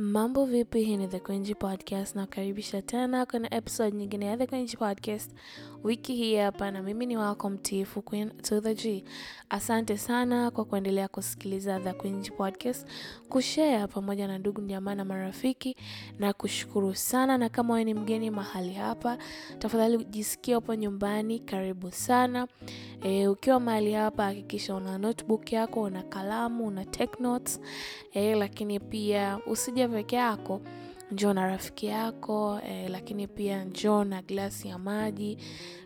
Mambo vipi? Hii ni The Quenji Podcast na kukaribisha tena kwenye episode nyingine ya The Quenji Podcast wiki hii hapa, na mimi ni wako mtiifu Queen to the G. Asante sana kwa kuendelea kusikiliza The Queenji Podcast, kushare pamoja na ndugu jamaa na marafiki, na kushukuru sana. Na kama wewe ni mgeni mahali hapa, tafadhali ujisikie upo nyumbani, karibu sana. E, ukiwa mahali hapa hakikisha una notebook yako, una kalamu, una take notes. E, lakini pia usije peke yako, njoo na rafiki yako eh, lakini pia njoo na glasi ya maji,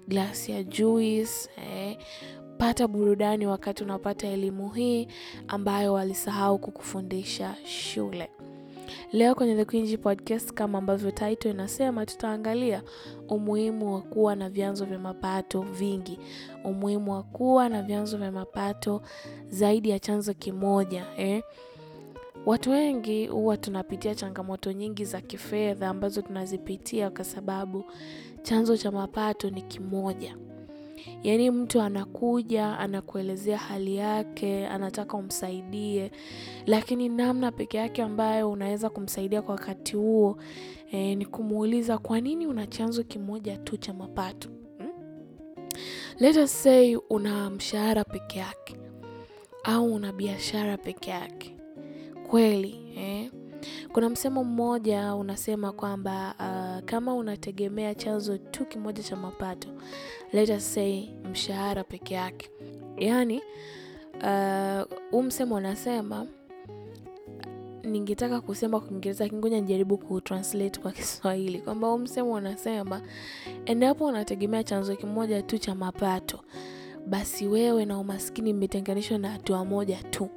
glasi ya juice eh, pata burudani wakati unapata elimu hii ambayo walisahau kukufundisha shule. Leo kwenye The Queenji Podcast, kama ambavyo title inasema, tutaangalia umuhimu wa kuwa na vyanzo vya mapato vingi, umuhimu wa kuwa na vyanzo vya mapato zaidi ya chanzo kimoja eh. Watu wengi huwa tunapitia changamoto nyingi za kifedha ambazo tunazipitia kwa sababu chanzo cha mapato ni kimoja. Yaani mtu anakuja anakuelezea hali yake, anataka umsaidie, lakini namna peke yake ambayo unaweza kumsaidia kwa wakati huo e, ni kumuuliza kwa nini una chanzo kimoja tu cha mapato hmm? Let us say una mshahara peke yake au una biashara peke yake kweli eh? Kuna msemo mmoja unasema kwamba uh, kama unategemea chanzo tu kimoja cha mapato, let us say mshahara peke yake, yaani huu uh, msemo unasema, ningetaka kusema kwa Kiingereza, kingoja nijaribu kutranslate kwa Kiswahili, kwamba huu msemo unasema endapo unategemea chanzo kimoja tu cha mapato, basi wewe na umaskini mmetenganishwa na hatua moja tu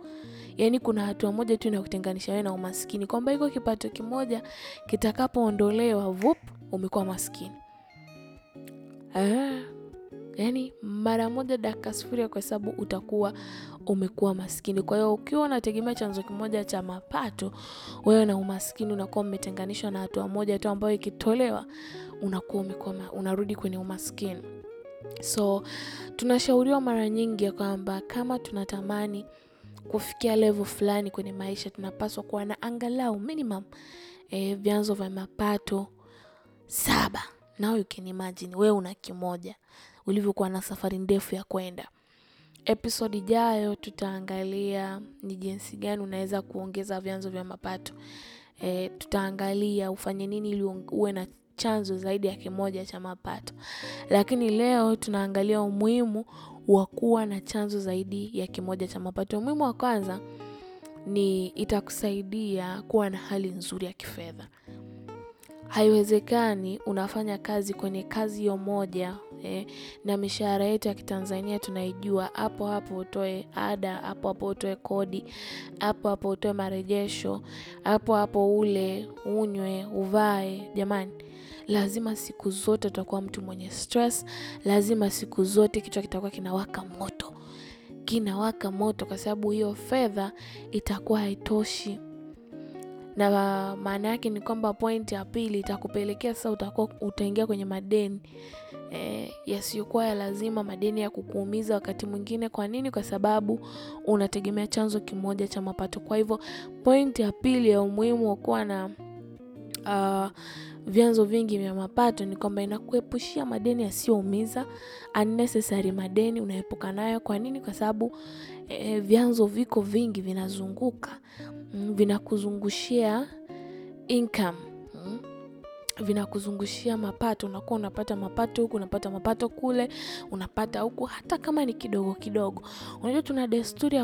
yaani kuna hatua moja tu inakutenganisha wewe na umaskini, kwamba iko kipato kimoja kitakapoondolewa, vup, umekuwa maskini. Ah, yani mara moja dakika sifuri ya kuhesabu utakuwa umekuwa maskini. Kwa hiyo ukiwa unategemea chanzo kimoja cha mapato, wewe na umaskini unakuwa umetenganishwa na hatua moja tu ambayo ikitolewa unakuwa umekuwa unarudi kwenye umaskini. So tunashauriwa mara nyingi ya kwamba kama tunatamani kufikia level fulani kwenye maisha tunapaswa kuwa na angalau minimum e, vyanzo vya mapato saba. Now you can imagine wewe una kimoja, ulivyokuwa na safari ndefu ya kwenda. Episode ijayo tutaangalia ni jinsi gani unaweza kuongeza vyanzo vya mapato e, tutaangalia ufanye nini ili uwe na chanzo zaidi ya kimoja cha mapato, lakini leo tunaangalia umuhimu wa kuwa na chanzo zaidi ya kimoja cha mapato. Umuhimu wa kwanza ni itakusaidia kuwa na hali nzuri ya kifedha. Haiwezekani unafanya kazi kwenye kazi hiyo moja eh, na mishahara yetu ya Kitanzania tunaijua, hapo hapo utoe ada, hapo hapo utoe kodi, hapo hapo utoe marejesho, hapo hapo ule, unywe, uvae. Jamani, lazima siku zote utakuwa mtu mwenye stress. Lazima siku zote kichwa kitakuwa kinawaka moto, kinawaka moto, kwa sababu hiyo fedha itakuwa haitoshi. Na maana yake ni kwamba point ya pili itakupelekea sasa, utakuwa utaingia kwenye madeni e, yasiyokuwa ya lazima, madeni ya kukuumiza wakati mwingine. Kwa nini? Kwa sababu unategemea chanzo kimoja cha mapato. Kwa hivyo point ya pili ya umuhimu wa kuwa na uh, vyanzo vingi vya mapato ni kwamba inakuepushia madeni yasiyoumiza, unnecessary madeni unaepuka nayo. Kwa nini? Kwa sababu eh, vyanzo viko vingi vinazunguka, mm, vinakuzungushia income, mm, vinakuzungushia mapato. Unakuwa unapata mapato huku, unapata mapato kule, unapata huku, hata kama ni kidogo kidogo. Unajua tuna desturi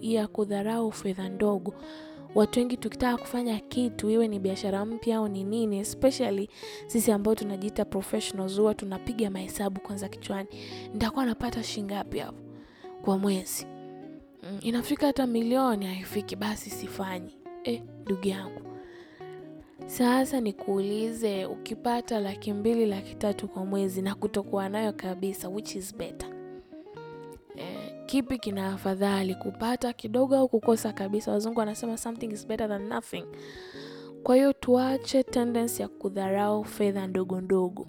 ya kudharau fedha ndogo watu wengi tukitaka kufanya kitu iwe ni biashara mpya au ni nini, especially sisi ambao tunajiita professionals, huwa tunapiga mahesabu kwanza kichwani, nitakuwa napata shilingi ngapi hapo kwa mwezi? Mm, inafika hata milioni haifiki, basi sifanyi. Eh, ndugu yangu, sasa nikuulize, ukipata laki mbili laki tatu kwa mwezi na kutokuwa nayo kabisa, which is better? Kipi kina afadhali, kupata kidogo au kukosa kabisa? Wazungu wanasema something is better than nothing. Kwa hiyo tuache tendency ya kudharau fedha ndogo ndogo.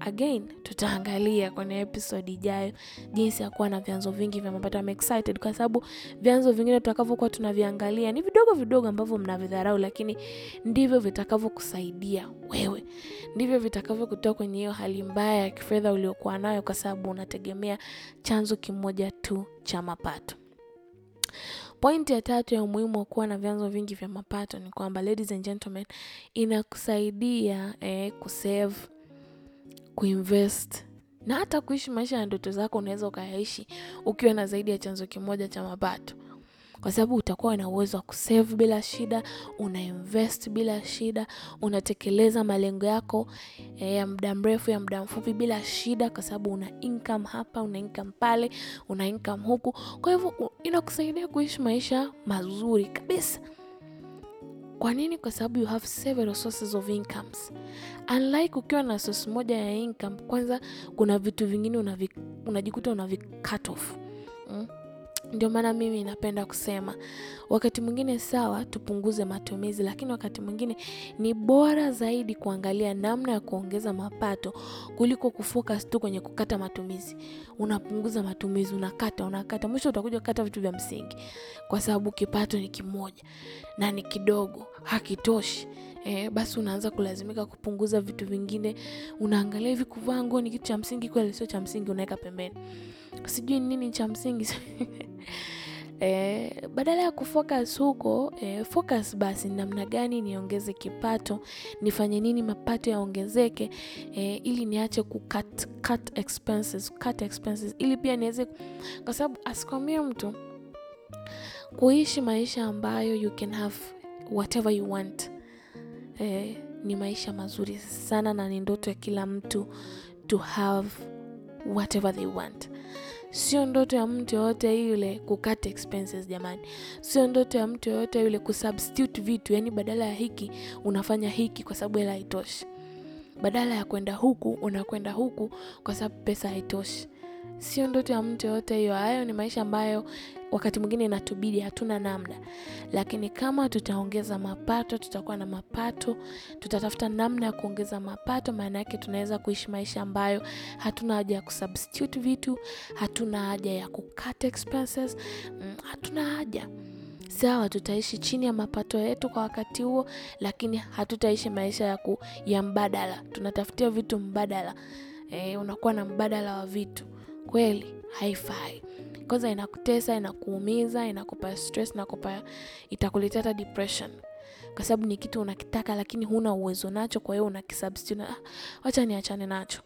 Again tutaangalia kwenye episode ijayo jinsi ya kuwa na vyanzo vingi vya mapato. I'm excited kwa sababu vyanzo vingine tutakavyokuwa tunaviangalia ni vidogo vidogo ambavyo mnavidharau, lakini ndivyo vitakavyokusaidia wewe, ndivyo vitakavyokutoa kwenye hiyo hali mbaya ya kifedha uliokuwa nayo, kwa sababu unategemea chanzo kimoja tu cha mapato. Pointi ya tatu ya umuhimu wa kuwa na vyanzo vingi vya mapato ni kwamba, ladies and gentlemen, inakusaidia eh, kusave, kuinvest na hata kuishi maisha ya ndoto zako. Unaweza ukayaishi ukiwa na zaidi ya chanzo kimoja cha mapato, kwa sababu utakuwa na uwezo wa kusave bila shida, una invest bila shida, unatekeleza malengo yako eh, ya muda mrefu, ya muda mfupi bila shida, kwa sababu una income hapa, una income pale, una income huku. Kwa hivyo inakusaidia kuishi maisha mazuri kabisa. Kwa nini? Kwa sababu you have several sources of incomes. Unlike ukiwa na source moja ya income, kwanza kuna vitu vingine unajikuta unavi cut off mm? Ndio maana mimi napenda kusema wakati mwingine sawa, tupunguze matumizi, lakini wakati mwingine ni bora zaidi kuangalia namna ya kuongeza mapato kuliko kufocus tu kwenye kukata matumizi. Unapunguza matumizi, unakata unakata, mwisho utakuja kukata vitu vya msingi, kwa sababu kipato ni kimoja na ni kidogo, hakitoshi. Eh, basi unaanza kulazimika kupunguza vitu vingine. Unaangalia hivi, kuvaa nguo ni kitu cha msingi kweli? Sio cha msingi, unaweka pembeni. Sijui nini cha msingi eh, badala ya kufocus huko eh, focus basi namna gani niongeze kipato, nifanye nini mapato yaongezeke, eh, ili niache ku cut, cut expenses, cut expenses. Ili pia niweze, kwa sababu asikwambie mtu kuishi maisha ambayo you can have whatever you want eh, ni maisha mazuri sana na ni ndoto ya kila mtu to have whatever they want. Sio ndoto ya mtu yoyote yule kukata expenses jamani. Sio ndoto ya mtu yoyote yule kusubstitute vitu, yani badala ya hiki unafanya hiki kwa sababu hela haitoshi, badala ya kwenda huku unakwenda huku kwa sababu pesa haitoshi. Sio ndoto ya mtu yoyote hiyo. Hayo ni maisha ambayo wakati mwingine inatubidi, hatuna namna. Lakini kama tutaongeza mapato, tutakuwa na mapato, tutatafuta namna ya kuongeza mapato, maana yake tunaweza kuishi maisha ambayo hatuna haja ya kusubstitute vitu, hatuna haja ya kukata expenses, mm, hatuna haja Sawa, tutaishi chini ya mapato yetu kwa wakati huo, lakini hatutaishi maisha ya, ku, ya mbadala. Tunatafutia vitu mbadala. E, unakuwa na mbadala wa vitu kweli, haifai. Kwanza inakutesa, inakuumiza, inakupa stress, inakupa itakuletea hata depression, kwa sababu ni kitu unakitaka lakini huna uwezo nacho, kwa hiyo unakisubstitute, ah, wacha niachane nacho.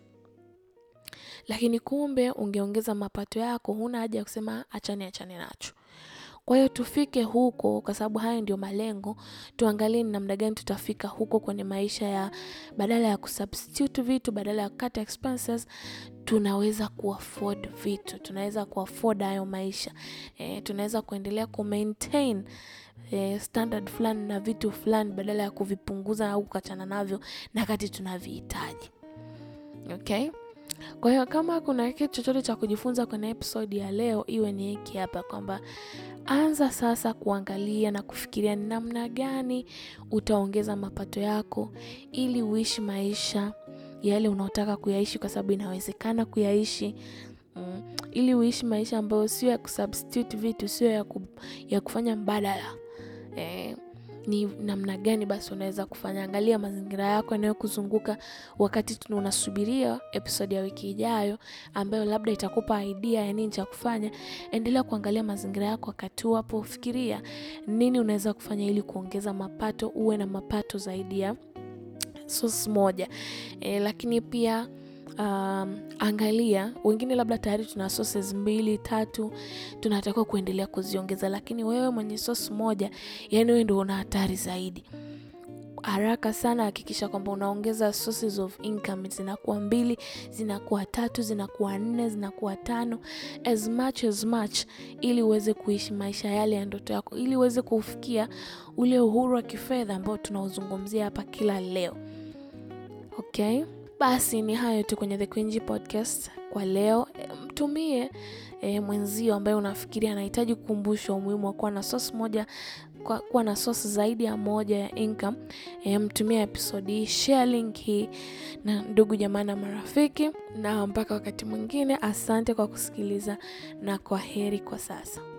Lakini kumbe ungeongeza mapato yako, huna haja ya kusema acha niachane nacho. Kwa hiyo tufike huko, kwa sababu hayo ndio malengo. Tuangalie ni namna gani tutafika huko kwenye maisha ya badala ya kusubstitute vitu, badala ya kukata expenses, tunaweza kuafford vitu, tunaweza kuafford hayo maisha e, tunaweza kuendelea kumaintain e, standard fulani na vitu fulani badala ya kuvipunguza au kukachana navyo na kati tunavihitaji. Okay? Kwa hiyo kama kuna kitu chochote cha kujifunza kwenye episode ya leo, iwe ni hiki hapa kwamba anza sasa kuangalia na kufikiria ni namna gani utaongeza mapato yako ili uishi maisha yale unaotaka kuyaishi, kwa sababu inawezekana kuyaishi mm, ili uishi maisha ambayo sio ya kusubstitute vitu, sio ya, ku, ya kufanya mbadala. Eh, ni namna gani basi unaweza kufanya. Angalia mazingira yako yanayokuzunguka wakati unasubiria episodi ya wiki ijayo, ambayo labda itakupa idea ya nini cha kufanya. Endelea kuangalia mazingira yako wakati wapo, fikiria nini unaweza kufanya ili kuongeza mapato, uwe na mapato zaidi ya source moja e, lakini pia Um, angalia wengine labda tayari tuna sources mbili tatu, tunatakiwa kuendelea kuziongeza, lakini wewe mwenye source moja, yani wewe ndio una hatari zaidi. Haraka sana hakikisha kwamba unaongeza sources of income, zinakuwa mbili, zinakuwa tatu, zinakuwa nne, zinakuwa tano, as much as much, ili uweze kuishi maisha yale ya ndoto yako, ili uweze kufikia ule uhuru wa kifedha ambao tunaozungumzia hapa kila leo. Okay? Basi ni hayo tu kwenye The Queen Podcast kwa leo. Mtumie e, mwenzio ambaye unafikiria anahitaji kukumbushwa umuhimu wa kuwa na source moja kwa kuwa na source zaidi ya moja ya income e, mtumia episode hii, share link hii na ndugu jamaa na marafiki, na mpaka wakati mwingine, asante kwa kusikiliza na kwa heri kwa sasa.